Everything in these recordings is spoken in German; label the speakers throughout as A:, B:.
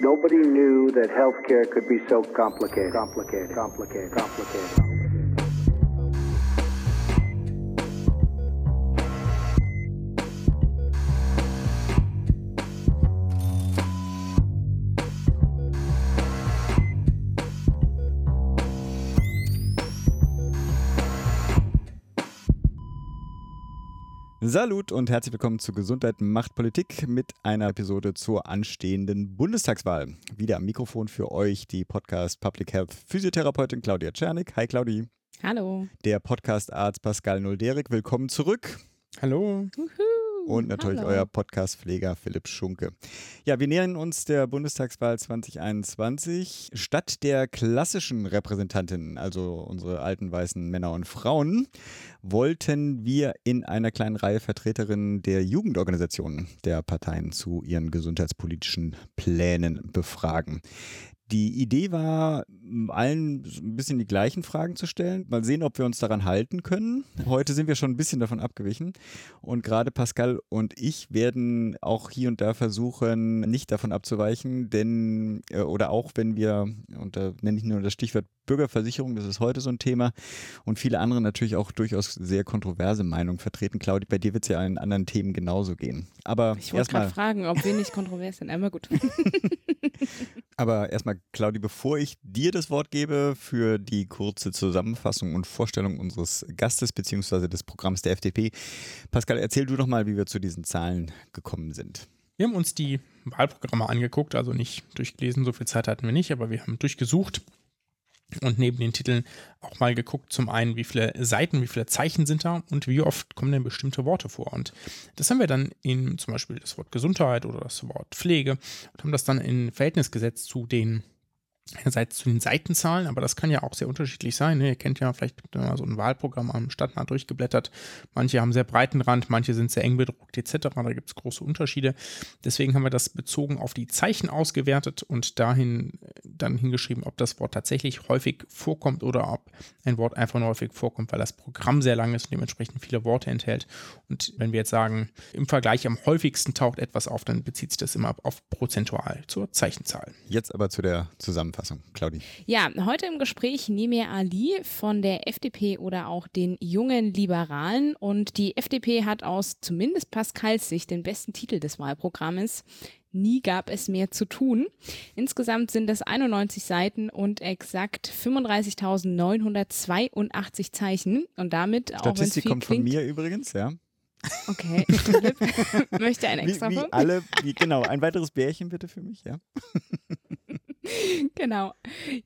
A: Nobody knew that healthcare could be so complicated, complicated, complicated, complicated.
B: Salut und herzlich willkommen zu Gesundheit macht Politik mit einer Episode zur anstehenden Bundestagswahl. Wieder am Mikrofon für euch die Podcast Public Health Physiotherapeutin Claudia Czernik. Hi Claudi.
C: Hallo.
B: Der Podcast Arzt Pascal Nolderik. Willkommen zurück.
D: Hallo.
C: Juhu.
B: Und natürlich
C: Hallo.
B: euer Podcast-Pfleger Philipp Schunke. Ja, wir nähern uns der Bundestagswahl 2021. Statt der klassischen Repräsentantinnen, also unsere alten weißen Männer und Frauen, wollten wir in einer kleinen Reihe Vertreterinnen der Jugendorganisationen der Parteien zu ihren gesundheitspolitischen Plänen befragen. Die Idee war, allen ein bisschen die gleichen Fragen zu stellen. Mal sehen, ob wir uns daran halten können. Heute sind wir schon ein bisschen davon abgewichen. Und gerade Pascal und ich werden auch hier und da versuchen, nicht davon abzuweichen, denn, äh, oder auch wenn wir, und da nenne ich nur das Stichwort Bürgerversicherung, das ist heute so ein Thema, und viele andere natürlich auch durchaus sehr kontroverse Meinungen vertreten. Claudia, bei dir wird es ja in anderen Themen genauso gehen. Aber
C: Ich wollte gerade fragen, ob wir nicht kontrovers sind. Einmal gut.
B: Aber erstmal, Claudi, bevor ich dir das Wort gebe für die kurze Zusammenfassung und Vorstellung unseres Gastes bzw. des Programms der FDP, Pascal, erzähl du doch mal, wie wir zu diesen Zahlen gekommen sind.
D: Wir haben uns die Wahlprogramme angeguckt, also nicht durchgelesen, so viel Zeit hatten wir nicht, aber wir haben durchgesucht und neben den Titeln auch mal geguckt, zum einen, wie viele Seiten, wie viele Zeichen sind da und wie oft kommen denn bestimmte Worte vor. Und das haben wir dann in zum Beispiel das Wort Gesundheit oder das Wort Pflege und haben das dann in Verhältnis gesetzt zu den einerseits zu den Seitenzahlen, aber das kann ja auch sehr unterschiedlich sein. Ne? Ihr kennt ja vielleicht mal so ein Wahlprogramm am Stadtrat durchgeblättert. Manche haben sehr breiten Rand, manche sind sehr eng bedruckt etc. Da gibt es große Unterschiede. Deswegen haben wir das bezogen auf die Zeichen ausgewertet und dahin dann hingeschrieben, ob das Wort tatsächlich häufig vorkommt oder ob ein Wort einfach nur häufig vorkommt, weil das Programm sehr lang ist und dementsprechend viele Worte enthält. Und wenn wir jetzt sagen, im Vergleich am häufigsten taucht etwas auf, dann bezieht sich das immer auf prozentual zur Zeichenzahl.
B: Jetzt aber zu der Zusammenfassung. Claudi.
C: Ja, heute im Gespräch Nemir Ali von der FDP oder auch den jungen Liberalen. Und die FDP hat aus zumindest Pascals Sicht den besten Titel des Wahlprogrammes. Nie gab es mehr zu tun. Insgesamt sind es 91 Seiten und exakt 35.982 Zeichen. Und damit, auch wenn es
B: Statistik kommt von
C: klingt,
B: mir übrigens, ja.
C: Okay, Philipp möchte ein
B: Wie,
C: extra
B: wie
C: Punkt.
B: alle, wie, genau, ein weiteres Bärchen bitte für mich, ja.
C: Genau.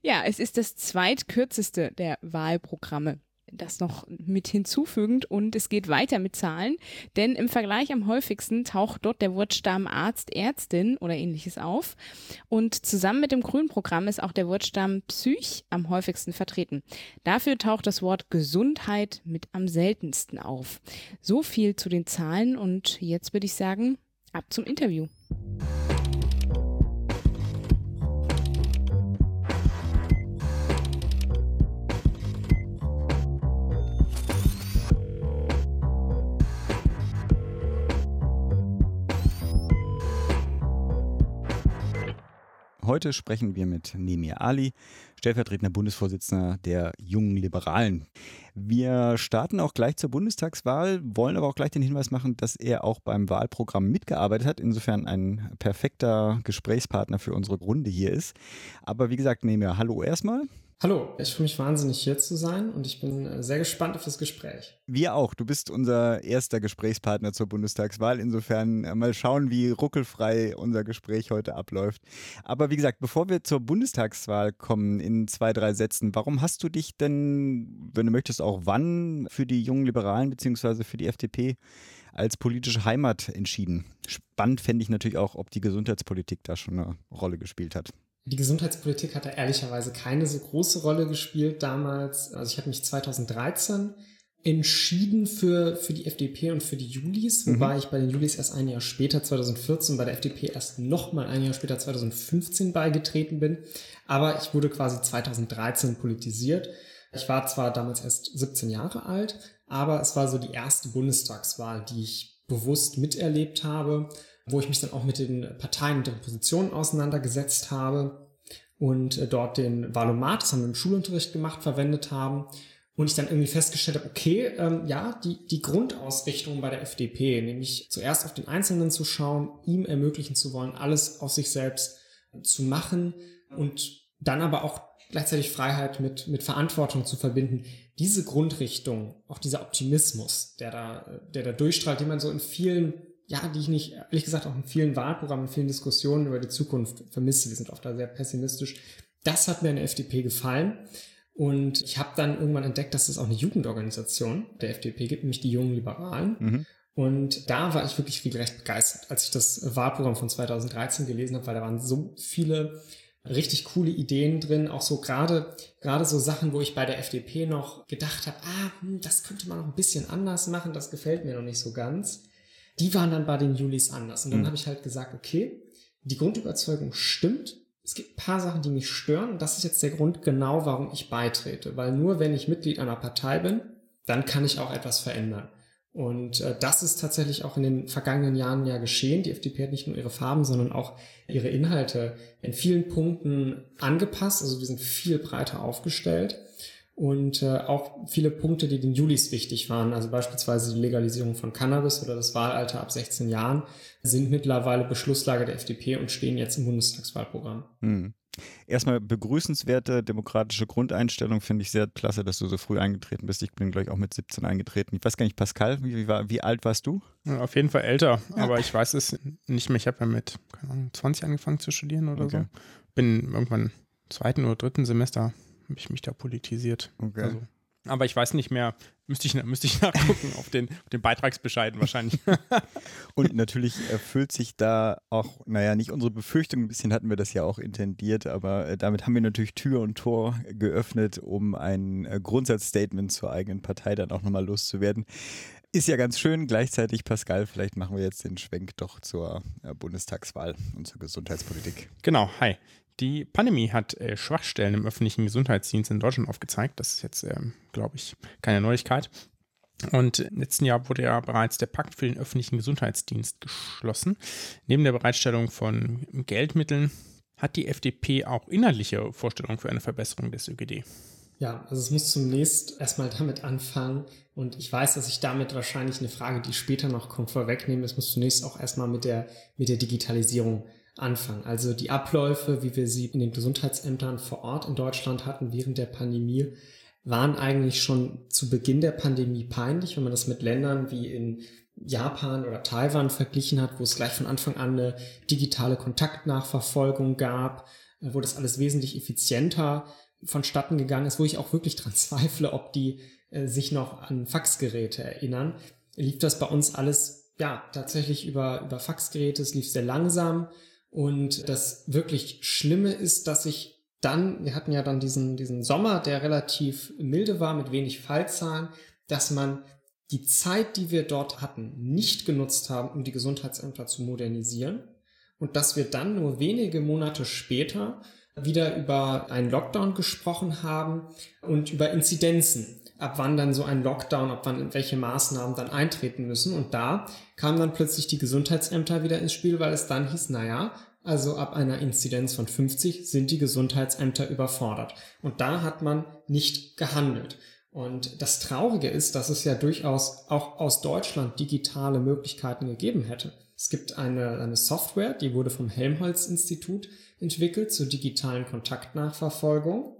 C: Ja, es ist das zweitkürzeste der Wahlprogramme. Das noch mit hinzufügend und es geht weiter mit Zahlen, denn im Vergleich am häufigsten taucht dort der Wortstamm Arzt, Ärztin oder ähnliches auf und zusammen mit dem Grünprogramm ist auch der Wortstamm Psych am häufigsten vertreten. Dafür taucht das Wort Gesundheit mit am seltensten auf. So viel zu den Zahlen und jetzt würde ich sagen, ab zum Interview.
B: Heute sprechen wir mit Nemir Ali, stellvertretender Bundesvorsitzender der Jungen Liberalen. Wir starten auch gleich zur Bundestagswahl, wollen aber auch gleich den Hinweis machen, dass er auch beim Wahlprogramm mitgearbeitet hat, insofern ein perfekter Gesprächspartner für unsere Runde hier ist. Aber wie gesagt, Nemir, hallo erstmal.
E: Hallo, ich freue mich wahnsinnig hier zu sein und ich bin äh, sehr gespannt auf das Gespräch.
B: Wir auch. Du bist unser erster Gesprächspartner zur Bundestagswahl. Insofern äh, mal schauen, wie ruckelfrei unser Gespräch heute abläuft. Aber wie gesagt, bevor wir zur Bundestagswahl kommen, in zwei, drei Sätzen, warum hast du dich denn, wenn du möchtest, auch wann für die jungen Liberalen bzw. für die FDP als politische Heimat entschieden? Spannend fände ich natürlich auch, ob die Gesundheitspolitik da schon eine Rolle gespielt hat.
E: Die Gesundheitspolitik hat da ehrlicherweise keine so große Rolle gespielt damals. Also ich habe mich 2013 entschieden für, für die FDP und für die Julis, wobei ich bei den Julis erst ein Jahr später, 2014, bei der FDP erst nochmal ein Jahr später, 2015 beigetreten bin. Aber ich wurde quasi 2013 politisiert. Ich war zwar damals erst 17 Jahre alt, aber es war so die erste Bundestagswahl, die ich bewusst miterlebt habe. Wo ich mich dann auch mit den Parteien und deren Positionen auseinandergesetzt habe und äh, dort den Valomat, das haben wir im Schulunterricht gemacht, verwendet haben. Und ich dann irgendwie festgestellt habe, okay, ähm, ja, die, die Grundausrichtung bei der FDP, nämlich zuerst auf den Einzelnen zu schauen, ihm ermöglichen zu wollen, alles aus sich selbst zu machen und dann aber auch gleichzeitig Freiheit mit, mit Verantwortung zu verbinden. Diese Grundrichtung, auch dieser Optimismus, der da, der da durchstrahlt, den man so in vielen ja, die ich nicht, ehrlich gesagt, auch in vielen Wahlprogrammen, in vielen Diskussionen über die Zukunft vermisse. Wir sind oft da sehr pessimistisch. Das hat mir in der FDP gefallen. Und ich habe dann irgendwann entdeckt, dass es auch eine Jugendorganisation der FDP gibt, nämlich die Jungen Liberalen. Mhm. Und da war ich wirklich regelrecht begeistert, als ich das Wahlprogramm von 2013 gelesen habe, weil da waren so viele richtig coole Ideen drin, auch so gerade gerade so Sachen, wo ich bei der FDP noch gedacht habe, ah, hm, das könnte man noch ein bisschen anders machen, das gefällt mir noch nicht so ganz die waren dann bei den Julis anders. Und dann mhm. habe ich halt gesagt, okay, die Grundüberzeugung stimmt. Es gibt ein paar Sachen, die mich stören. Und das ist jetzt der Grund genau, warum ich beitrete. Weil nur wenn ich Mitglied einer Partei bin, dann kann ich auch etwas verändern. Und äh, das ist tatsächlich auch in den vergangenen Jahren ja geschehen. Die FDP hat nicht nur ihre Farben, sondern auch ihre Inhalte in vielen Punkten angepasst. Also wir sind viel breiter aufgestellt und äh, auch viele Punkte, die den Julis wichtig waren, also beispielsweise die Legalisierung von Cannabis oder das Wahlalter ab 16 Jahren, sind mittlerweile Beschlusslage der FDP und stehen jetzt im Bundestagswahlprogramm. Hm.
B: Erstmal begrüßenswerte demokratische Grundeinstellung, finde ich sehr klasse, dass du so früh eingetreten bist. Ich bin gleich auch mit 17 eingetreten. Ich weiß gar nicht, Pascal, wie, wie, war, wie alt warst du?
D: Ja, auf jeden Fall älter, ja. aber ich weiß es nicht mehr. Ich habe ja mit Ahnung, 20 angefangen zu studieren oder okay. so. Bin irgendwann im zweiten oder dritten Semester ich mich da politisiert. Okay. Also, aber ich weiß nicht mehr, müsste ich, müsste ich nachgucken auf den, auf den Beitragsbescheiden wahrscheinlich.
B: Und natürlich erfüllt sich da auch, naja, nicht unsere Befürchtung, ein bisschen hatten wir das ja auch intendiert, aber äh, damit haben wir natürlich Tür und Tor geöffnet, um ein äh, Grundsatzstatement zur eigenen Partei dann auch nochmal loszuwerden. Ist ja ganz schön. Gleichzeitig, Pascal, vielleicht machen wir jetzt den Schwenk doch zur äh, Bundestagswahl und zur Gesundheitspolitik.
D: Genau, hi. Die Pandemie hat äh, Schwachstellen im öffentlichen Gesundheitsdienst in Deutschland aufgezeigt. Das ist jetzt, ähm, glaube ich, keine Neuigkeit. Und im letzten Jahr wurde ja bereits der Pakt für den öffentlichen Gesundheitsdienst geschlossen. Neben der Bereitstellung von Geldmitteln hat die FDP auch inhaltliche Vorstellungen für eine Verbesserung des ÖGD.
E: Ja, also es muss zunächst erstmal damit anfangen und ich weiß, dass ich damit wahrscheinlich eine Frage, die später noch kommt, vorwegnehme. Es muss zunächst auch erstmal mit der, mit der Digitalisierung anfangen. Also die Abläufe, wie wir sie in den Gesundheitsämtern vor Ort in Deutschland hatten während der Pandemie, waren eigentlich schon zu Beginn der Pandemie peinlich, wenn man das mit Ländern wie in Japan oder Taiwan verglichen hat, wo es gleich von Anfang an eine digitale Kontaktnachverfolgung gab, äh, wo das alles wesentlich effizienter vonstatten gegangen ist, wo ich auch wirklich dran zweifle, ob die äh, sich noch an Faxgeräte erinnern, lief das bei uns alles ja tatsächlich über, über Faxgeräte, es lief sehr langsam und das wirklich Schlimme ist, dass ich dann, wir hatten ja dann diesen, diesen Sommer, der relativ milde war, mit wenig Fallzahlen, dass man die Zeit, die wir dort hatten, nicht genutzt haben, um die Gesundheitsämter zu modernisieren. Und dass wir dann nur wenige Monate später wieder über einen Lockdown gesprochen haben und über Inzidenzen, ab wann dann so ein Lockdown, ab wann welche Maßnahmen dann eintreten müssen. Und da kamen dann plötzlich die Gesundheitsämter wieder ins Spiel, weil es dann hieß, naja, also ab einer Inzidenz von 50 sind die Gesundheitsämter überfordert. Und da hat man nicht gehandelt. Und das Traurige ist, dass es ja durchaus auch aus Deutschland digitale Möglichkeiten gegeben hätte. Es gibt eine, eine Software, die wurde vom Helmholtz-Institut entwickelt zur digitalen Kontaktnachverfolgung.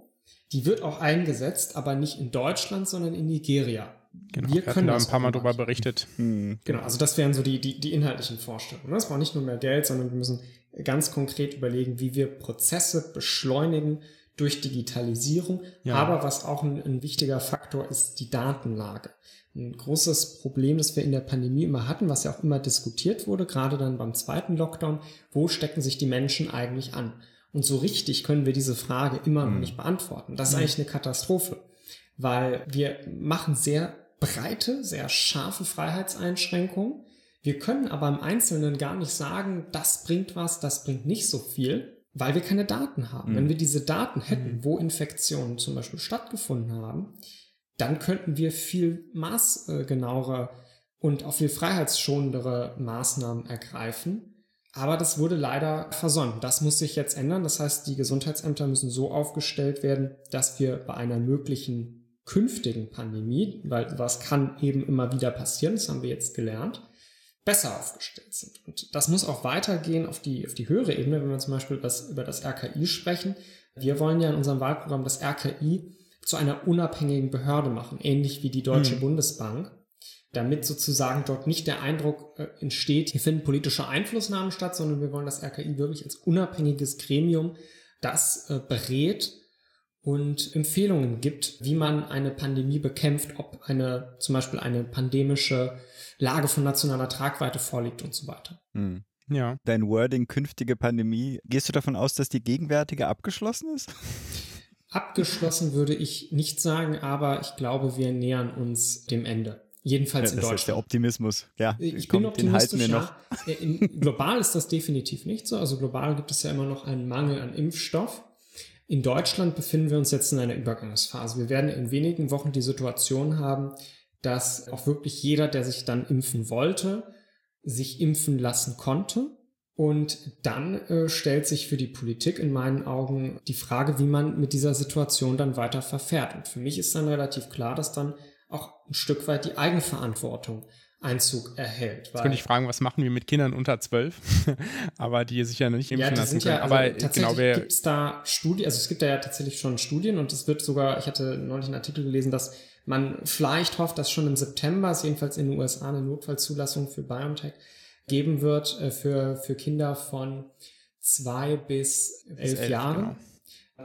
E: Die wird auch eingesetzt, aber nicht in Deutschland, sondern in Nigeria.
D: Genau, wir, wir können da ein paar Mal darüber berichtet.
E: Hm. Genau, also das wären so die, die, die inhaltlichen Vorstellungen. Es braucht nicht nur mehr Geld, sondern wir müssen ganz konkret überlegen, wie wir Prozesse beschleunigen durch Digitalisierung. Ja. Aber was auch ein, ein wichtiger Faktor ist, die Datenlage. Ein großes Problem, das wir in der Pandemie immer hatten, was ja auch immer diskutiert wurde, gerade dann beim zweiten Lockdown, wo stecken sich die Menschen eigentlich an? Und so richtig können wir diese Frage immer noch hm. nicht beantworten. Das ist mhm. eigentlich eine Katastrophe, weil wir machen sehr breite, sehr scharfe Freiheitseinschränkungen. Wir können aber im Einzelnen gar nicht sagen, das bringt was, das bringt nicht so viel, weil wir keine Daten haben. Mhm. Wenn wir diese Daten hätten, mhm. wo Infektionen zum Beispiel stattgefunden haben, dann könnten wir viel maßgenauere und auch viel freiheitsschonendere Maßnahmen ergreifen. Aber das wurde leider versäumt. Das muss sich jetzt ändern. Das heißt, die Gesundheitsämter müssen so aufgestellt werden, dass wir bei einer möglichen künftigen Pandemie, weil was kann eben immer wieder passieren, das haben wir jetzt gelernt, besser aufgestellt sind. Und das muss auch weitergehen auf die, auf die höhere Ebene, wenn wir zum Beispiel das, über das RKI sprechen. Wir wollen ja in unserem Wahlprogramm das RKI zu einer unabhängigen Behörde machen, ähnlich wie die Deutsche hm. Bundesbank damit sozusagen dort nicht der Eindruck äh, entsteht, hier finden politische Einflussnahmen statt, sondern wir wollen das RKI wirklich als unabhängiges Gremium, das äh, berät und Empfehlungen gibt, wie man eine Pandemie bekämpft, ob eine zum Beispiel eine pandemische Lage von nationaler Tragweite vorliegt und so weiter.
B: Hm. Ja. Dein Wording künftige Pandemie, gehst du davon aus, dass die gegenwärtige abgeschlossen ist?
E: Abgeschlossen würde ich nicht sagen, aber ich glaube, wir nähern uns dem Ende. Jedenfalls ja, in Deutschland.
B: Der Optimismus. Ja,
E: ich komm, bin optimistisch. Den halten wir noch. In, global ist das definitiv nicht so. Also global gibt es ja immer noch einen Mangel an Impfstoff. In Deutschland befinden wir uns jetzt in einer Übergangsphase. Wir werden in wenigen Wochen die Situation haben, dass auch wirklich jeder, der sich dann impfen wollte, sich impfen lassen konnte. Und dann äh, stellt sich für die Politik in meinen Augen die Frage, wie man mit dieser Situation dann weiter verfährt. Und für mich ist dann relativ klar, dass dann auch ein Stück weit die Eigenverantwortung Einzug erhält.
D: Jetzt könnte ich fragen, was machen wir mit Kindern unter zwölf, aber die sich ja nicht impfen ja, lassen können.
E: Ja, also aber tatsächlich genau, gibt es da Studien, also es gibt da ja tatsächlich schon Studien und es wird sogar, ich hatte neulich einen Artikel gelesen, dass man vielleicht hofft, dass schon im September es jedenfalls in den USA eine Notfallzulassung für BioNTech geben wird äh, für, für Kinder von zwei bis elf, elf Jahren. Genau.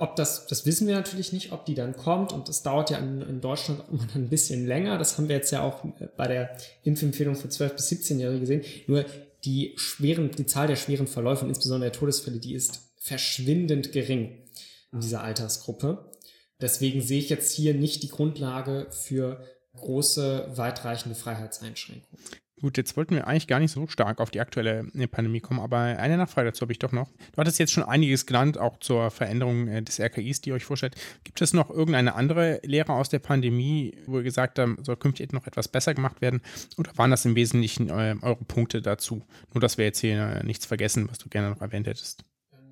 E: Ob das, das wissen wir natürlich nicht, ob die dann kommt und das dauert ja in, in Deutschland immer ein bisschen länger. Das haben wir jetzt ja auch bei der Impfempfehlung für 12- bis 17-Jährige gesehen. Nur die schweren, die Zahl der schweren Verläufe und insbesondere der Todesfälle, die ist verschwindend gering in dieser Altersgruppe. Deswegen sehe ich jetzt hier nicht die Grundlage für große, weitreichende Freiheitseinschränkungen.
D: Gut, jetzt wollten wir eigentlich gar nicht so stark auf die aktuelle äh, Pandemie kommen, aber eine Nachfrage dazu habe ich doch noch. Du hattest jetzt schon einiges genannt, auch zur Veränderung äh, des RKIs, die ihr euch vorstellt. Gibt es noch irgendeine andere Lehre aus der Pandemie, wo ihr gesagt habt, soll künftig noch etwas besser gemacht werden? Oder waren das im Wesentlichen äh, eure Punkte dazu? Nur, dass wir jetzt hier nichts vergessen, was du gerne noch erwähnt hättest.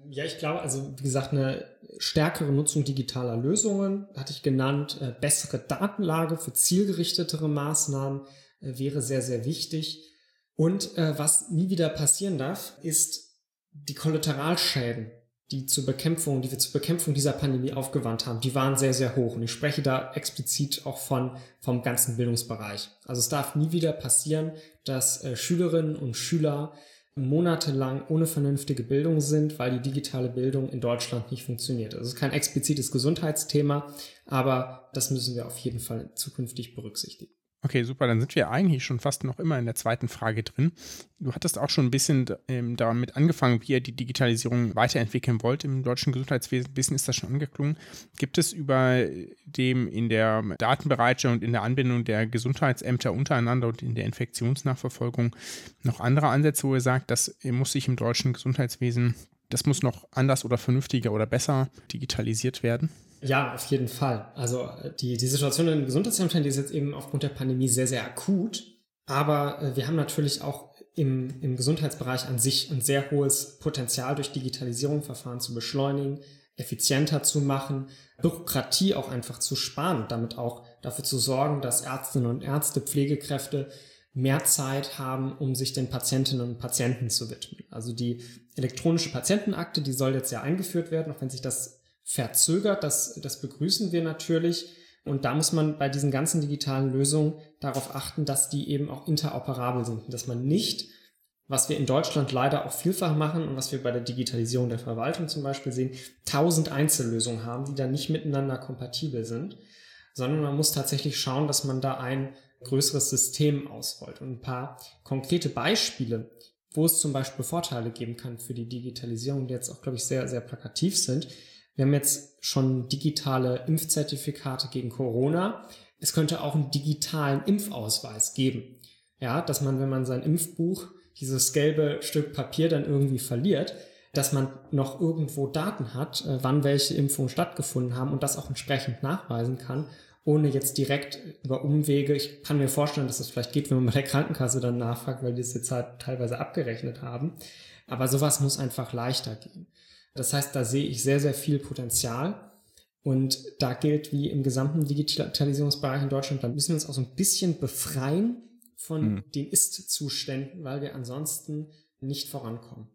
E: Ja, ich glaube, also wie gesagt, eine stärkere Nutzung digitaler Lösungen hatte ich genannt, bessere Datenlage für zielgerichtetere Maßnahmen äh, wäre sehr, sehr wichtig. Und äh, was nie wieder passieren darf, ist die Kollateralschäden, die zur Bekämpfung, die wir zur Bekämpfung dieser Pandemie aufgewandt haben, die waren sehr, sehr hoch. Und ich spreche da explizit auch von, vom ganzen Bildungsbereich. Also es darf nie wieder passieren, dass äh, Schülerinnen und Schüler monatelang ohne vernünftige Bildung sind, weil die digitale Bildung in Deutschland nicht funktioniert. Also es ist kein explizites Gesundheitsthema, aber das müssen wir auf jeden Fall zukünftig berücksichtigen.
D: Okay, super. Dann sind wir eigentlich schon fast noch immer in der zweiten Frage drin. Du hattest auch schon ein bisschen ähm, damit angefangen, wie ihr die Digitalisierung weiterentwickeln wollt im deutschen Gesundheitswesen. Ein bisschen ist das schon angeklungen. Gibt es über dem in der Datenbereitschaft und in der Anbindung der Gesundheitsämter untereinander und in der Infektionsnachverfolgung noch andere Ansätze, wo ihr sagt, das muss sich im deutschen Gesundheitswesen, das muss noch anders oder vernünftiger oder besser digitalisiert werden?
E: Ja, auf jeden Fall. Also äh, die, die Situation in den Gesundheitsämtern, die ist jetzt eben aufgrund der Pandemie sehr, sehr akut. Aber äh, wir haben natürlich auch im, im Gesundheitsbereich an sich ein sehr hohes Potenzial durch Digitalisierung, Verfahren zu beschleunigen, effizienter zu machen, Bürokratie auch einfach zu sparen und damit auch dafür zu sorgen, dass Ärztinnen und Ärzte, Pflegekräfte mehr Zeit haben, um sich den Patientinnen und Patienten zu widmen. Also die elektronische Patientenakte, die soll jetzt ja eingeführt werden, auch wenn sich das verzögert. Das, das begrüßen wir natürlich. Und da muss man bei diesen ganzen digitalen Lösungen darauf achten, dass die eben auch interoperabel sind. Dass man nicht, was wir in Deutschland leider auch vielfach machen und was wir bei der Digitalisierung der Verwaltung zum Beispiel sehen, tausend Einzellösungen haben, die dann nicht miteinander kompatibel sind, sondern man muss tatsächlich schauen, dass man da ein größeres System ausrollt. Und ein paar konkrete Beispiele, wo es zum Beispiel Vorteile geben kann für die Digitalisierung, die jetzt auch, glaube ich, sehr, sehr plakativ sind, wir haben jetzt schon digitale Impfzertifikate gegen Corona. Es könnte auch einen digitalen Impfausweis geben. Ja, dass man, wenn man sein Impfbuch, dieses gelbe Stück Papier dann irgendwie verliert, dass man noch irgendwo Daten hat, äh, wann welche Impfungen stattgefunden haben und das auch entsprechend nachweisen kann, ohne jetzt direkt über Umwege. Ich kann mir vorstellen, dass das vielleicht geht, wenn man bei der Krankenkasse dann nachfragt, weil die es jetzt halt teilweise abgerechnet haben Aber sowas muss einfach leichter gehen. Das heißt, da sehe ich sehr, sehr viel Potenzial. Und da gilt wie im gesamten Digitalisierungsbereich in Deutschland, da müssen wir uns auch so ein bisschen befreien von hm. den Ist-Zuständen, weil wir ansonsten nicht vorankommen.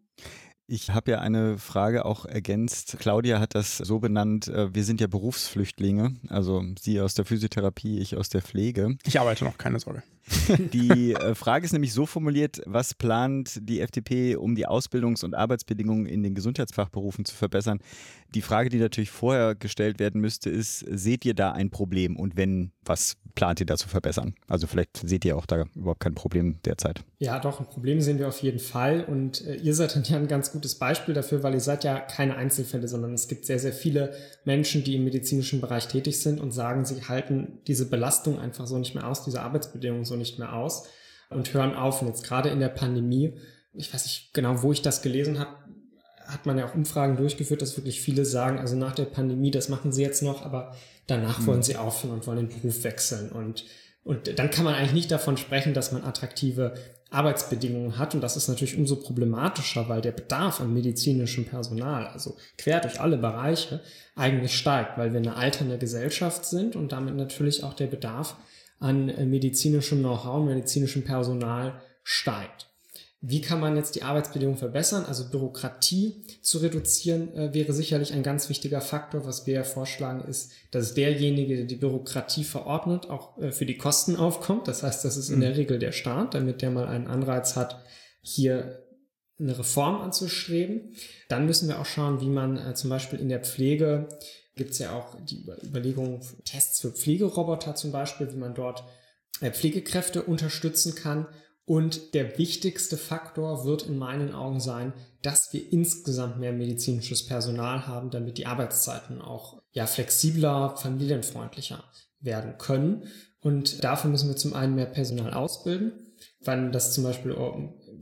B: Ich habe ja eine Frage auch ergänzt. Claudia hat das so benannt, äh, wir sind ja Berufsflüchtlinge, also sie aus der Physiotherapie, ich aus der Pflege.
D: Ich arbeite noch, keine Sorge.
B: Die äh, Frage ist nämlich so formuliert, was plant die FDP, um die Ausbildungs- und Arbeitsbedingungen in den Gesundheitsfachberufen zu verbessern? Die Frage, die natürlich vorher gestellt werden müsste, ist, seht ihr da ein Problem und wenn, was plant ihr da zu verbessern? Also vielleicht seht ihr auch da überhaupt kein Problem derzeit.
E: Ja, doch, ein Problem sehen wir auf jeden Fall und äh, ihr seid dann ja ein ganz gutes Beispiel dafür, weil ihr seid ja keine Einzelfälle, sondern es gibt sehr, sehr viele Menschen, die im medizinischen Bereich tätig sind und sagen, sie halten diese Belastung einfach so nicht mehr aus, diese Arbeitsbedingungen so nicht mehr aus und hören auf. Und jetzt gerade in der Pandemie, ich weiß nicht genau, wo ich das gelesen habe, hat man ja auch Umfragen durchgeführt, dass wirklich viele sagen, also nach der Pandemie, das machen sie jetzt noch, aber danach mhm. wollen sie aufhören und wollen den Beruf wechseln. Und, und dann kann man eigentlich nicht davon sprechen, dass man attraktive Arbeitsbedingungen hat. Und das ist natürlich umso problematischer, weil der Bedarf an medizinischem Personal, also quer durch alle Bereiche, eigentlich steigt, weil wir eine alternde Gesellschaft sind und damit natürlich auch der Bedarf an äh, medizinischem Know-how, medizinischem Personal steigt. Wie kann man jetzt die Arbeitsbedingungen verbessern? Also Bürokratie zu reduzieren äh, wäre sicherlich ein ganz wichtiger Faktor. Was wir ja vorschlagen ist, dass derjenige, der die Bürokratie verordnet, auch äh, für die Kosten aufkommt. Das heißt, das ist in mhm. der Regel der Staat, damit der mal einen Anreiz hat, hier eine Reform anzustreben. Dann müssen wir auch schauen, wie man äh, zum Beispiel in der Pflege gibt es ja auch die Überlegung, Tests für Pflegeroboter zum Beispiel, wie man dort äh, Pflegekräfte unterstützen kann. Und der wichtigste Faktor wird in meinen Augen sein, dass wir insgesamt mehr medizinisches Personal haben, damit die Arbeitszeiten auch ja, flexibler, familienfreundlicher werden können. Und dafür müssen wir zum einen mehr Personal ausbilden, weil das zum Beispiel,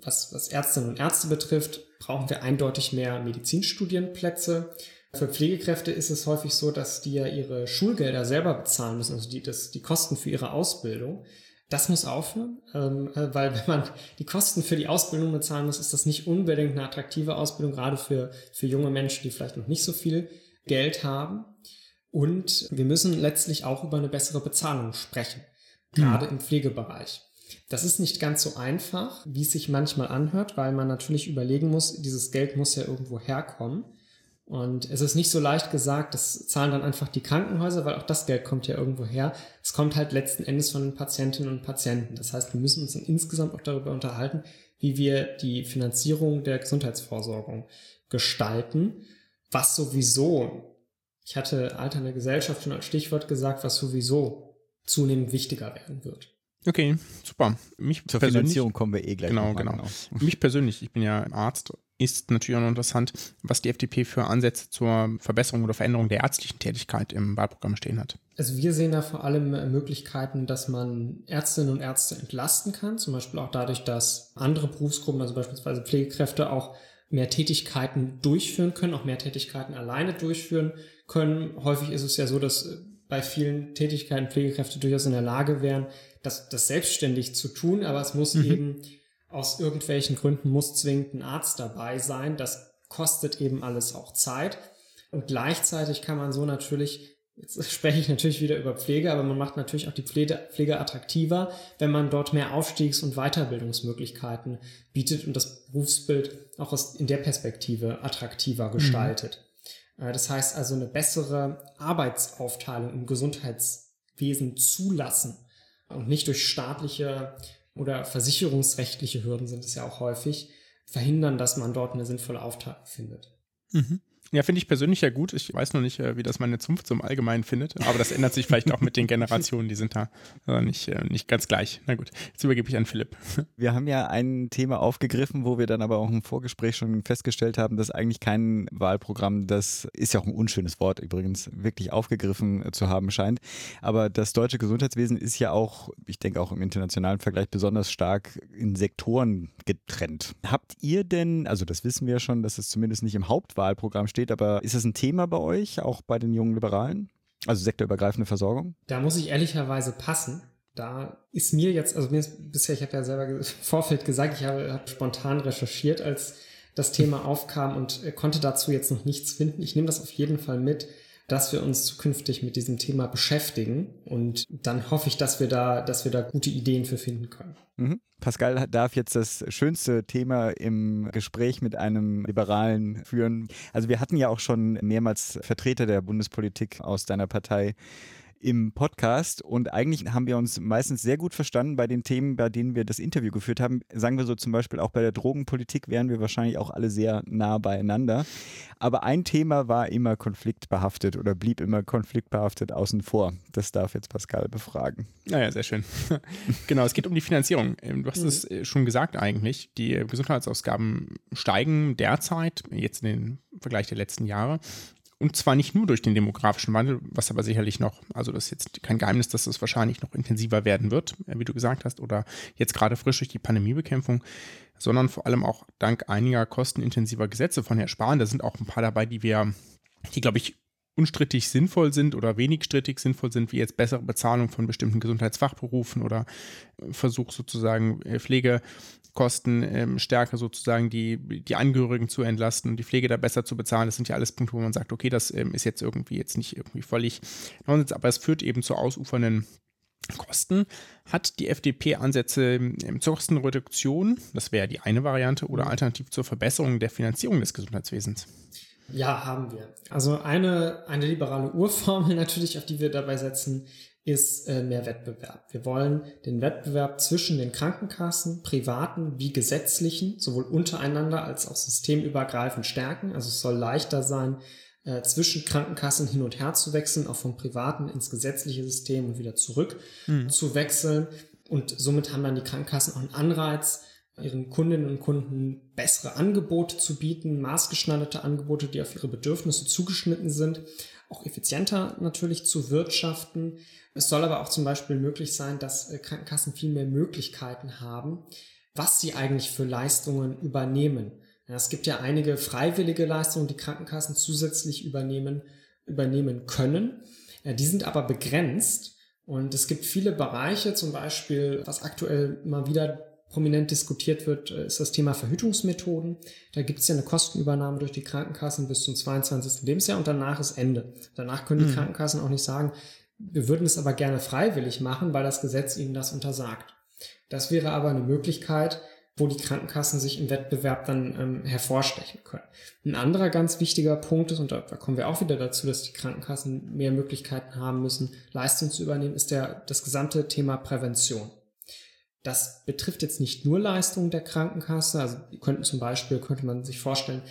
E: was, was Ärztinnen und Ärzte betrifft, brauchen wir eindeutig mehr Medizinstudienplätze. Für Pflegekräfte ist es häufig so, dass die ja ihre Schulgelder selber bezahlen müssen, also die, das, die Kosten für ihre Ausbildung. Das muss aufhören, ähm, äh, weil wenn man die Kosten für die Ausbildung bezahlen muss, ist das nicht unbedingt eine attraktive Ausbildung, gerade für, für junge Menschen, die vielleicht noch nicht so viel Geld haben. Und wir müssen letztlich auch über eine bessere Bezahlung sprechen, gerade mhm. im Pflegebereich. Das ist nicht ganz so einfach, wie es sich manchmal anhört, weil man natürlich überlegen muss, dieses Geld muss ja irgendwo herkommen. Und es ist nicht so leicht gesagt, das zahlen dann einfach die Krankenhäuser, weil auch das Geld kommt ja irgendwo her. Es kommt halt letzten Endes von den Patientinnen und Patienten. Das heißt, wir müssen uns dann insgesamt auch darüber unterhalten, wie wir die Finanzierung der Gesundheitsvorsorgung gestalten, was sowieso, ich hatte alternde Gesellschaft schon als Stichwort gesagt, was sowieso zunehmend wichtiger werden wird.
D: Okay, super. Mich
B: Zur Finanzierung kommen wir eh gleich.
D: Genau, genau. genau. Mich persönlich, ich bin ja Arzt ist natürlich auch interessant, was die FDP für Ansätze zur Verbesserung oder Veränderung der ärztlichen Tätigkeit im Wahlprogramm stehen hat.
E: Also wir sehen da vor allem äh, Möglichkeiten, dass man Ärztinnen und Ärzte entlasten kann, zum Beispiel auch dadurch, dass andere Berufsgruppen, also beispielsweise Pflegekräfte, auch mehr Tätigkeiten durchführen können, auch mehr Tätigkeiten alleine durchführen können. Häufig ist es ja so, dass äh, bei vielen Tätigkeiten Pflegekräfte durchaus in der Lage wären, das, das selbstständig zu tun, aber es muss mhm. eben aus irgendwelchen Gründen muss zwingend ein Arzt dabei sein. Das kostet eben alles auch Zeit. Und gleichzeitig kann man so natürlich, jetzt spreche ich natürlich wieder über Pflege, aber man macht natürlich auch die Pflege, Pflege attraktiver, wenn man dort mehr Aufstiegs- und Weiterbildungsmöglichkeiten bietet und das Berufsbild auch aus, in der Perspektive attraktiver mhm. gestaltet. Mhm. Das heißt also eine bessere Arbeitsaufteilung im Gesundheitswesen zulassen und nicht durch staatliche oder versicherungsrechtliche Hürden sind es ja auch häufig, verhindern, dass man dort eine sinnvolle Aufteilung findet.
D: Mhm. Ja, finde ich persönlich ja gut. Ich weiß noch nicht, äh, wie das meine Zunft zum Allgemeinen findet, aber das ändert sich vielleicht auch mit den Generationen, die sind da äh, nicht, äh, nicht ganz gleich. Na gut, jetzt übergebe ich an Philipp.
B: Wir haben ja ein Thema aufgegriffen, wo wir dann aber auch im Vorgespräch schon festgestellt haben, dass eigentlich kein Wahlprogramm, das ist ja auch ein unschönes Wort übrigens, wirklich aufgegriffen zu haben scheint. Aber das deutsche Gesundheitswesen ist ja auch, ich denke auch im internationalen Vergleich, besonders stark in Sektoren getrennt. Habt ihr denn, also das wissen wir ja schon, dass es zumindest nicht im Hauptwahlprogramm steht, steht, aber ist das ein Thema bei euch, auch bei den jungen Liberalen? Also sektorübergreifende Versorgung?
E: Da muss ich ehrlicherweise passen. Da ist mir jetzt, also mir ist bisher, ich habe ja selber im Vorfeld gesagt, ich habe, habe spontan recherchiert, als das Thema aufkam und äh, konnte dazu jetzt noch nichts finden. Ich nehme das auf jeden Fall mit, dass wir uns zukünftig mit diesem Thema beschäftigen und dann hoffe ich, dass wir da, dass wir da gute Ideen für finden können.
B: Mhm. Pascal darf jetzt das schönste Thema im Gespräch mit einem Liberalen führen. Also wir hatten ja auch schon mehrmals Vertreter der Bundespolitik aus deiner Partei im Podcast und eigentlich haben wir uns meistens sehr gut verstanden bei den Themen, bei denen wir das Interview geführt haben. Sagen wir so zum Beispiel auch bei der Drogenpolitik wären wir wahrscheinlich auch alle sehr nah beieinander. Aber ein Thema war immer konfliktbehaftet oder blieb immer konfliktbehaftet außen vor. Das darf jetzt Pascal befragen.
D: Naja, sehr schön. genau, es geht um die Finanzierung. Ähm, du hast mhm. es äh, schon gesagt eigentlich. Die Gesundheitsausgaben steigen derzeit, jetzt in den Vergleich der letzten Jahre. Und zwar nicht nur durch den demografischen Wandel, was aber sicherlich noch, also das ist jetzt kein Geheimnis, dass es wahrscheinlich noch intensiver werden wird, äh, wie du gesagt hast, oder jetzt gerade frisch durch die Pandemiebekämpfung, sondern vor allem auch dank einiger kostenintensiver Gesetze von Herrn Spahn. Da sind auch ein paar dabei, die wir, die glaube ich unstrittig sinnvoll sind oder wenig strittig sinnvoll sind, wie jetzt bessere Bezahlung von bestimmten Gesundheitsfachberufen oder Versuch sozusagen äh, Pflege Kosten ähm, stärker sozusagen die, die Angehörigen zu entlasten, die Pflege da besser zu bezahlen. Das sind ja alles Punkte, wo man sagt, okay, das ähm, ist jetzt irgendwie jetzt nicht irgendwie völlig Nonsens, aber es führt eben zu ausufernden Kosten. Hat die FDP Ansätze ähm, zur Kostenreduktion, das wäre die eine Variante, oder alternativ zur Verbesserung der Finanzierung des Gesundheitswesens?
E: Ja, haben wir. Also eine, eine liberale Urformel natürlich, auf die wir dabei setzen, ist äh, mehr Wettbewerb. Wir wollen den Wettbewerb zwischen den Krankenkassen, privaten wie gesetzlichen, sowohl untereinander als auch systemübergreifend stärken. Also es soll leichter sein, äh, zwischen Krankenkassen hin und her zu wechseln, auch vom privaten ins gesetzliche System und wieder zurück mhm. zu wechseln. Und somit haben dann die Krankenkassen auch einen Anreiz, ihren Kundinnen und Kunden bessere Angebote zu bieten, maßgeschneiderte Angebote, die auf ihre Bedürfnisse zugeschnitten sind, auch effizienter natürlich zu wirtschaften es soll aber auch zum Beispiel möglich sein, dass äh, Krankenkassen viel mehr Möglichkeiten haben, was sie eigentlich für Leistungen übernehmen. Es gibt ja einige freiwillige Leistungen, die Krankenkassen zusätzlich übernehmen, übernehmen können. Die sind aber begrenzt und es gibt viele Bereiche, zum Beispiel, was aktuell mal wieder prominent diskutiert wird, äh, ist das Thema Verhütungsmethoden. Da gibt es ja eine Kostenübernahme durch die Krankenkassen bis zum 22. Lebensjahr und danach ist Ende. Danach können die mhm. Krankenkassen auch nicht sagen, wir würden es aber gerne freiwillig machen, weil das Gesetz ihnen das untersagt. Das wäre aber eine Möglichkeit, wo die Krankenkassen sich im Wettbewerb dann ähm, hervorstechen können. Ein anderer ganz wichtiger Punkt ist, und da, da, kommen wir auch wieder dazu, dass die Krankenkassen mehr Möglichkeiten haben müssen, Leistung zu übernehmen, ist der, das gesamte Thema Prävention. Das betrifft jetzt nicht nur Leistungen der Krankenkasse, also könnten zum Beispiel, könnte man sich vorstellen,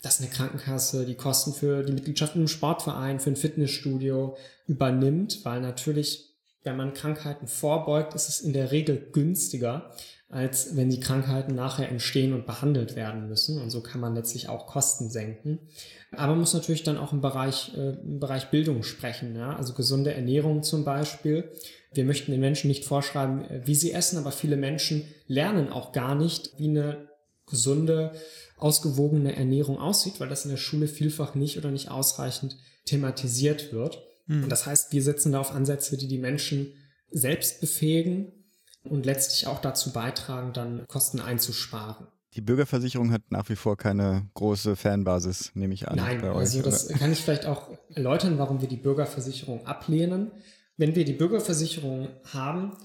E: dass eine Krankenkasse die Kosten für die Mitgliedschaft im Sportverein, für ein Fitnessstudio übernimmt, weil natürlich, wenn man Krankheiten vorbeugt, ist es in der Regel günstiger, als wenn die Krankheiten nachher entstehen und behandelt werden müssen. Und so kann man letztlich auch Kosten senken. Aber man muss natürlich dann auch im Bereich, äh, im Bereich Bildung sprechen. Ja? Also gesunde Ernährung zum Beispiel. Wir möchten den Menschen nicht vorschreiben, äh, wie sie essen, aber viele Menschen lernen auch gar nicht, wie eine gesunde ausgewogene Ernährung aussieht, weil das in der Schule vielfach nicht oder nicht ausreichend thematisiert wird. Mhm. Und das heißt, wir setzen da auf Ansätze, die die Menschen selbst befähigen und letztlich auch dazu beitragen, dann Kosten einzusparen.
B: Die Bürgerversicherung hat nach wie vor keine große Fanbasis, nehme ich an.
E: Nein, bei euch, also das oder? kann ich vielleicht auch erläutern, warum wir die Bürgerversicherung ablehnen. Wenn wir die Bürgerversicherung haben,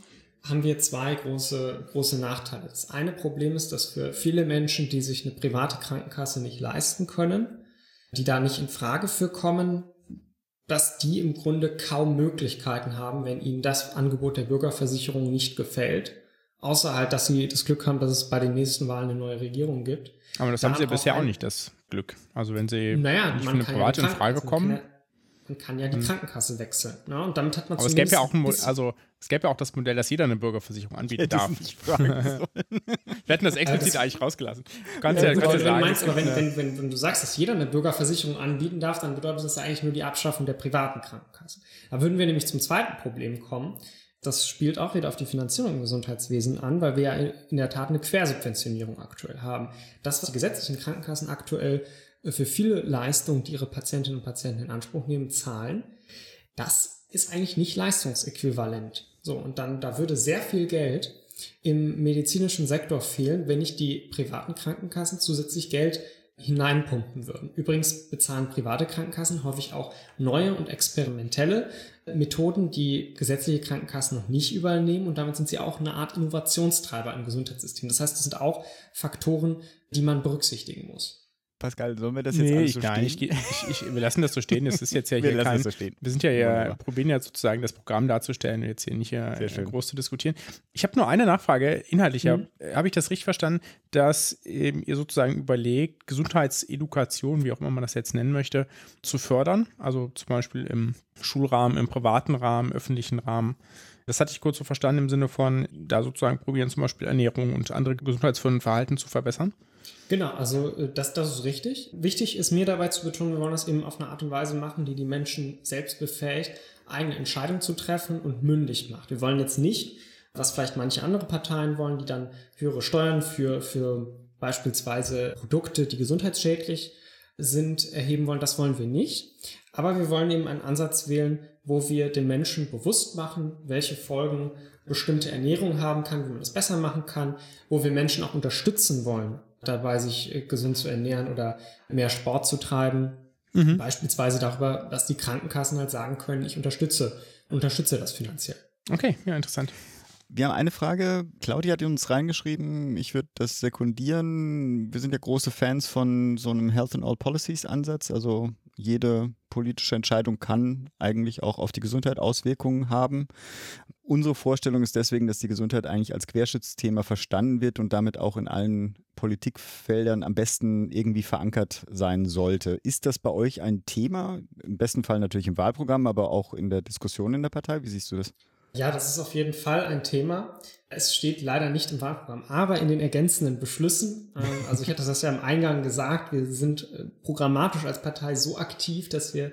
E: haben wir zwei große, große Nachteile. Das eine Problem ist, dass für viele Menschen, die sich eine private Krankenkasse nicht leisten können, die da nicht in Frage für kommen, dass die im Grunde kaum Möglichkeiten haben, wenn ihnen das Angebot der Bürgerversicherung nicht gefällt. Außer halt, dass sie das Glück haben, dass es bei den nächsten Wahlen eine neue Regierung gibt.
D: Aber das da haben sie ja bisher auch nicht, das Glück. Also wenn sie naja, nicht für eine private in Frage kommen
E: man kann ja die hm. Krankenkasse wechseln. Ne? Und damit hat man
D: Aber es gäbe ja auch ein, also es gäbe ja auch das Modell, dass jeder eine Bürgerversicherung anbieten darf. Wir hätten das explizit das, eigentlich rausgelassen.
E: Ganz ja, ja, gut, sagen. Meinst, aber wenn, wenn, wenn, wenn, du sagst, dass jeder eine Bürgerversicherung anbieten darf, dann bedeutet das ja eigentlich nur die Abschaffung der privaten Krankenkassen. Da würden wir nämlich zum zweiten Problem kommen. Das spielt auch wieder auf die Finanzierung im Gesundheitswesen an, weil wir ja in der Tat eine Quersubventionierung aktuell haben. Das, was die gesetzlichen Krankenkassen aktuell für viele Leistungen, die ihre Patientinnen und Patienten in Anspruch nehmen, zahlen, das ist eigentlich nicht leistungsäquivalent. So, und dann, da würde sehr viel Geld im medizinischen Sektor fehlen, wenn nicht die privaten Krankenkassen zusätzlich Geld hineinpumpen würden. Übrigens bezahlen private Krankenkassen häufig auch neue und experimentelle Methoden, die gesetzliche Krankenkassen noch nicht übernehmen und damit sind sie auch eine Art Innovationstreiber im Gesundheitssystem. Das heißt, das sind auch Faktoren, die man berücksichtigen muss.
B: Pascal, sollen wir das jetzt
D: nee,
B: alles
D: ich
B: so
D: gar
B: stehen?
D: nicht. Ich, ich, wir lassen das so stehen. Das ist jetzt ja
B: Wir
D: hier
B: lassen
D: kein,
B: das so stehen.
D: Wir sind ja, ja probieren ja sozusagen das Programm darzustellen und jetzt hier nicht
B: Sehr
D: äh, groß zu diskutieren. Ich habe nur eine Nachfrage, inhaltlicher.
E: Mhm.
D: Äh, Habe ich das richtig verstanden, dass ähm, ihr sozusagen überlegt, Gesundheitsedukation, wie auch immer man das jetzt nennen möchte, zu fördern? Also zum Beispiel im Schulrahmen, im privaten Rahmen, öffentlichen Rahmen. Das hatte ich kurz so verstanden im Sinne von, da sozusagen probieren zum Beispiel Ernährung und andere gesundheitsfördernden Verhalten zu verbessern.
E: Genau, also äh, das, das ist richtig. Wichtig ist mir dabei zu betonen, wir wollen das eben auf eine Art und Weise machen, die die Menschen selbst befähigt, eigene Entscheidungen zu treffen und mündig macht. Wir wollen jetzt nicht, was vielleicht manche andere Parteien wollen, die dann höhere Steuern für, für beispielsweise Produkte, die gesundheitsschädlich sind, erheben wollen. Das wollen wir nicht. Aber wir wollen eben einen Ansatz wählen, wo wir den Menschen bewusst machen, welche Folgen bestimmte Ernährung haben kann, wie man das besser machen kann, wo wir Menschen auch unterstützen wollen, dabei sich äh, gesund zu ernähren oder mehr Sport zu treiben. Beispielsweise darüber, dass die Krankenkassen halt sagen können, ich unterstütze, unterstütze das finanziell.
D: Okay, ja, interessant.
B: Wir haben eine Frage. Claudia hat uns reingeschrieben, ich würde das sekundieren. Wir sind ja große Fans von so einem Health and All Policies Ansatz. Also jede politische Entscheidung kann eigentlich auch auf die Gesundheit Auswirkungen haben. Unsere Vorstellung ist deswegen, dass die Gesundheit eigentlich als Querschnittsthema verstanden wird und damit auch in allen Politikfeldern am besten irgendwie verankert sein sollte. Ist das bei euch ein Thema? Im besten Fall natürlich im Wahlprogramm, aber auch in der Diskussion in der Partei. Wie siehst du das?
E: Ja, das ist auf jeden Fall ein Thema. Es steht leider nicht im Wahlprogramm, aber in den ergänzenden Beschlüssen. ähm, Also ich hatte das ja im Eingang gesagt, wir sind äh, programmatisch als Partei so aktiv, dass wir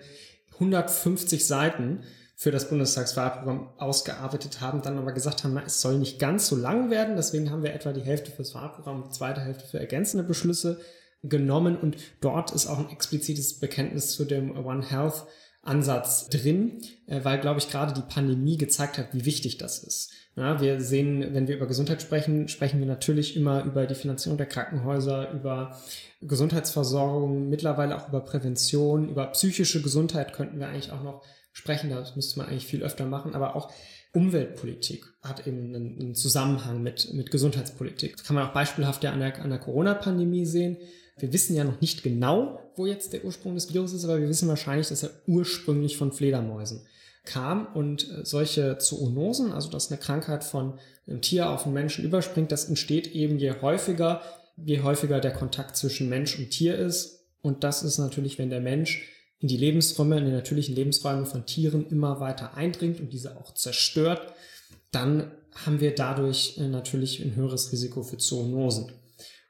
E: 150 Seiten für das Bundestagswahlprogramm ausgearbeitet haben, dann aber gesagt haben, na, es soll nicht ganz so lang werden. Deswegen haben wir etwa die Hälfte fürs Wahlprogramm die zweite Hälfte für ergänzende Beschlüsse genommen. Und dort ist auch ein explizites Bekenntnis zu dem One Health Ansatz drin, äh, weil, glaube ich, gerade die Pandemie gezeigt hat, wie wichtig das ist. Ja, wir sehen, wenn wir über Gesundheit sprechen, sprechen wir natürlich immer über die Finanzierung der Krankenhäuser, über Gesundheitsversorgung, mittlerweile auch über Prävention, über psychische Gesundheit könnten wir eigentlich auch noch sprechen. Das müsste man eigentlich viel öfter machen, aber auch Umweltpolitik hat eben einen, Zusammenhang mit, mit Gesundheitspolitik. Das kann man auch beispielhaft ja an der, an der Corona-Pandemie sehen. Wir wissen ja noch nicht genau, wo jetzt der Ursprung des Virus ist, aber wir wissen wahrscheinlich, dass er ursprünglich von Fledermäusen kam und äh, solche Zoonosen, also dass eine Krankheit von einem Tier auf einen Menschen überspringt, das entsteht eben je häufiger, je häufiger der Kontakt zwischen Mensch und Tier ist. Und das ist natürlich, wenn der Mensch in die Lebensräume, in die natürlichen Lebensräume von Tieren immer weiter eindringt und diese auch zerstört, dann haben wir dadurch äh, natürlich ein höheres Risiko für Zoonosen.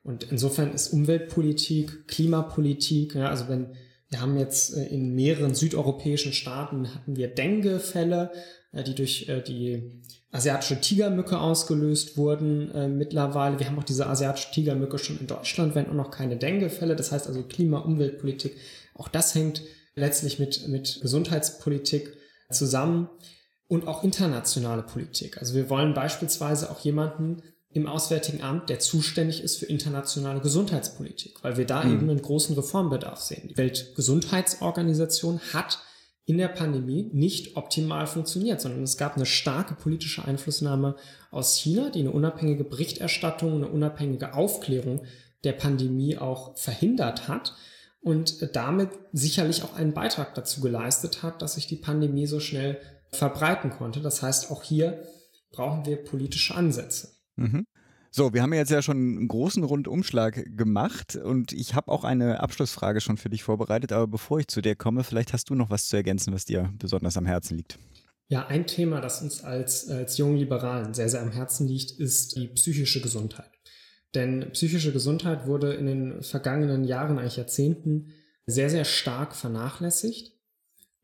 E: Und insofern ist Umweltpolitik, Klimapolitik, ja, also wenn wir haben jetzt äh, in mehreren südeuropäischen Staaten hatten wir Dengue-Fälle, äh, die durch äh, die asiatische Tigermücke ausgelöst wurden mittlerweile. Wir haben auch diese asiatische Tigermücke schon in Deutschland, wenn auch noch keine Dengue-Fälle. Das heißt also Klima, Umweltpolitik, auch das hängt letztlich mit, mit Gesundheitspolitik zusammen und auch internationale Politik. Also wir wollen beispielsweise auch jemanden im Auswärtigen Amt, der zuständig ist für internationale Gesundheitspolitik, weil wir da
B: Mhm.
E: eben einen großen Reformbedarf sehen. Die Weltgesundheitsorganisation hat in der Pandemie nicht optimal funktioniert, sondern es gab eine starke politische Einflussnahme aus China, die eine unabhängige Berichterstattung, eine unabhängige Aufklärung der Pandemie auch verhindert hat und damit sicherlich auch einen Beitrag dazu geleistet hat, dass sich die Pandemie so schnell verbreiten konnte. Das heißt, auch hier brauchen wir politische Ansätze.
B: Mhm. So, wir haben jetzt ja schon einen großen Rundumschlag gemacht und ich habe auch eine Abschlussfrage schon für dich vorbereitet, aber bevor ich zu dir komme, vielleicht hast du noch was zu ergänzen, was dir besonders am Herzen liegt.
E: Ja, ein Thema, das uns als, als jungen Liberalen sehr, sehr am Herzen liegt, ist die psychische Gesundheit. Denn psychische Gesundheit wurde in den vergangenen Jahren, eigentlich Jahrzehnten, sehr, sehr stark vernachlässigt.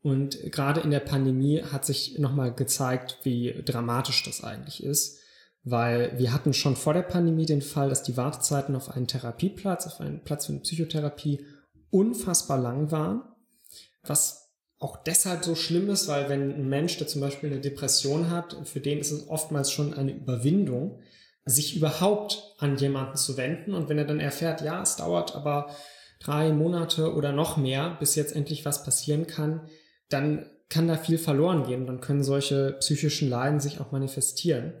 E: Und gerade in der Pandemie hat sich nochmal gezeigt, wie dramatisch das eigentlich ist. Weil wir hatten schon vor der Pandemie den Fall, dass die Wartezeiten auf einen Therapieplatz, auf einen Platz für eine Psychotherapie unfassbar lang waren. Was auch deshalb so schlimm ist, weil wenn ein Mensch, der zum Beispiel eine Depression hat, für den ist es oftmals schon eine Überwindung, sich überhaupt an jemanden zu wenden. Und wenn er dann erfährt, ja, es dauert aber drei Monate oder noch mehr, bis jetzt endlich was passieren kann, dann kann da viel verloren gehen. Dann können solche psychischen Leiden sich auch manifestieren.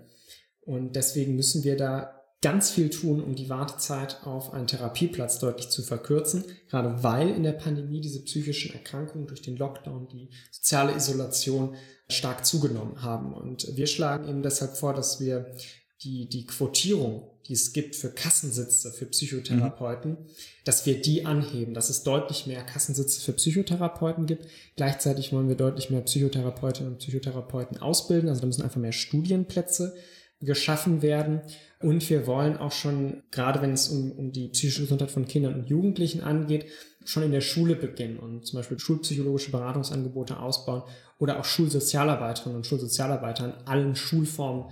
E: Und deswegen müssen wir da ganz viel tun, um die Wartezeit auf einen Therapieplatz deutlich zu verkürzen, gerade weil in der Pandemie diese psychischen Erkrankungen durch den Lockdown, die soziale Isolation stark zugenommen haben. Und wir schlagen eben deshalb vor, dass wir die, die Quotierung, die es gibt für Kassensitze für Psychotherapeuten, mhm. dass wir die anheben, dass es deutlich mehr Kassensitze für Psychotherapeuten gibt. Gleichzeitig wollen wir deutlich mehr Psychotherapeutinnen und Psychotherapeuten ausbilden. Also da müssen einfach mehr Studienplätze geschaffen werden. Und wir wollen auch schon, gerade wenn es um, um die psychische Gesundheit von Kindern und Jugendlichen angeht, schon in der Schule beginnen und zum Beispiel schulpsychologische Beratungsangebote ausbauen oder auch Schulsozialarbeiterinnen und Schulsozialarbeiter in allen Schulformen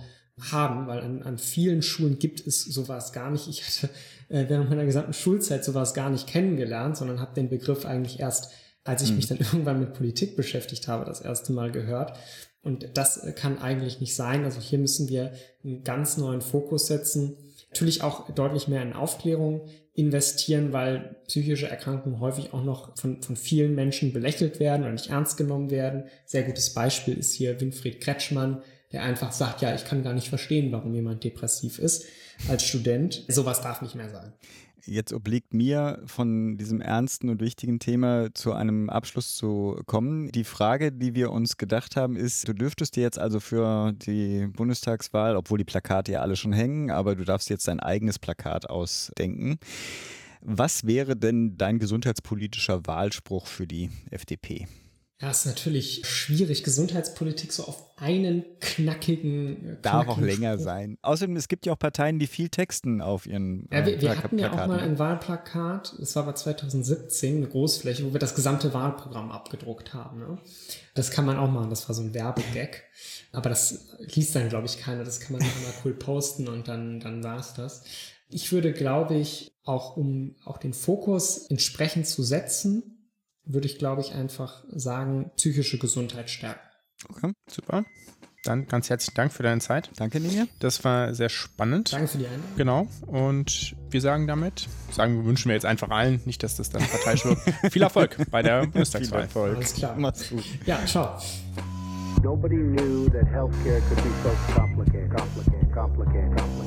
E: haben, weil an, an vielen Schulen gibt es sowas gar nicht. Ich hatte äh, während meiner gesamten Schulzeit sowas gar nicht kennengelernt, sondern habe den Begriff eigentlich erst, als ich mhm. mich dann irgendwann mit Politik beschäftigt habe, das erste Mal gehört. Und das kann eigentlich nicht sein. Also hier müssen wir einen ganz neuen Fokus setzen. Natürlich auch deutlich mehr in Aufklärung investieren, weil psychische Erkrankungen häufig auch noch von, von vielen Menschen belächelt werden oder nicht ernst genommen werden. Sehr gutes Beispiel ist hier Winfried Kretschmann, der einfach sagt, ja, ich kann gar nicht verstehen, warum jemand depressiv ist als Student. Sowas darf nicht mehr sein.
B: Jetzt obliegt mir von diesem ernsten und wichtigen Thema zu einem Abschluss zu kommen. Die Frage, die wir uns gedacht haben, ist, du dürftest dir jetzt also für die Bundestagswahl, obwohl die Plakate ja alle schon hängen, aber du darfst jetzt dein eigenes Plakat ausdenken. Was wäre denn dein gesundheitspolitischer Wahlspruch für die FDP?
E: Ja, ist natürlich schwierig, Gesundheitspolitik so auf einen knackigen.
B: Äh, Darf auch länger Spruch. sein. Außerdem, es gibt ja auch Parteien, die viel texten auf ihren.
E: Ja, wir, äh, wir hatten ja auch mal ein Wahlplakat, das war bei 2017, eine Großfläche, wo wir das gesamte Wahlprogramm abgedruckt haben. Ne? Das kann man auch machen, das war so ein Werbegag. Aber das liest dann, glaube ich, keiner. Das kann man mal cool posten und dann, dann war es das. Ich würde, glaube ich, auch um auch den Fokus entsprechend zu setzen, würde ich, glaube ich, einfach sagen, psychische Gesundheit stärken.
D: Okay, super. Dann ganz herzlichen Dank für deine Zeit.
B: Danke, Ninja.
D: Das war sehr spannend.
E: Danke für die Einladung.
D: Genau. Und wir sagen damit, sagen wir wünschen wir jetzt einfach allen, nicht, dass das dann parteiisch wird, viel Erfolg bei der Bundestagswahl.
B: Viel Erfolg.
E: Alles klar. Mach's gut. Ja, ciao.
A: Nobody knew that healthcare could be so complicated, complicated, complicated.